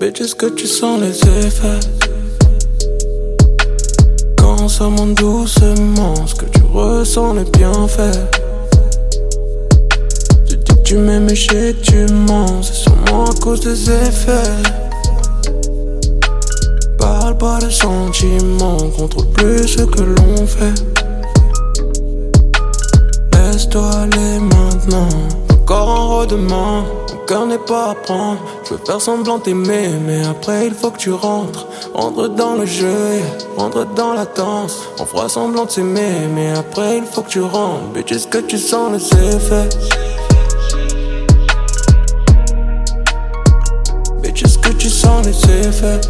Bitch, est-ce que tu sens les effets Quand ça monte doucement, ce que tu ressens les bienfaits. Tu dis que tu m'aimes et tu mens, c'est sûrement à cause des effets. Parle pas de sentiments, contrôle plus ce que l'on fait. Laisse-toi aller maintenant, encore en redemande. Mon cœur n'est pas à prendre. Je veux faire semblant t'aimer, mais après il faut que tu rentres. Rentre dans le jeu, rentre dans la danse. On fera semblant de s'aimer, mais après il faut que tu rentres. Bitch, est-ce que tu sens les effets? Bitch, est-ce que tu sens les effets?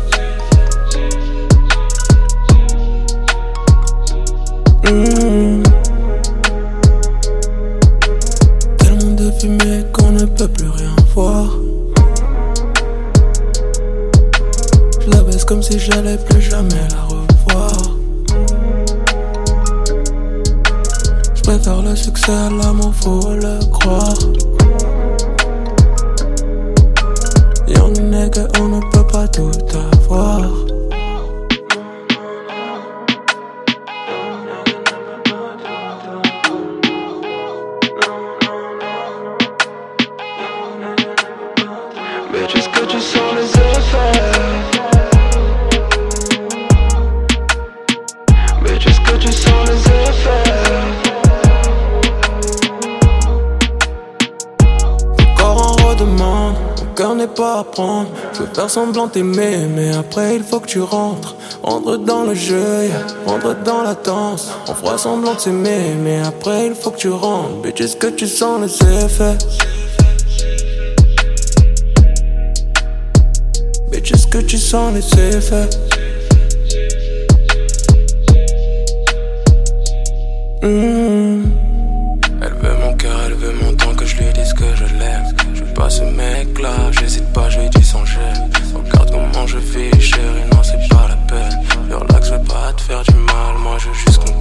Qu'on ne peut plus rien voir. Je la baisse comme si j'allais plus jamais la revoir. Je préfère le succès à l'amour, faut le croire. Young nigga, on ne peut pas tout avoir. Bitch, est-ce que tu sens les effets? Bitch, est-ce que tu sens les effets? Encore en redemande, mon cœur n'est pas à prendre. Je veux faire semblant t'aimer, mais après il faut que tu rentres. Rentre dans le jeu, yeah. rentre dans la danse. On fera semblant de s'aimer, mais après il faut que tu rentres. Bitch, est-ce que tu sens les effets? que tu sens laisser faire. Mmh. Elle veut mon cœur, elle veut mon temps que je lui dise que je l'aime. Je veux pas ce mec là, j'hésite pas, je lui dis sans gêne. Regarde comment je vis, chérie, non, c'est pas la peine. Le je veux pas te faire du mal, moi je veux juste qu'on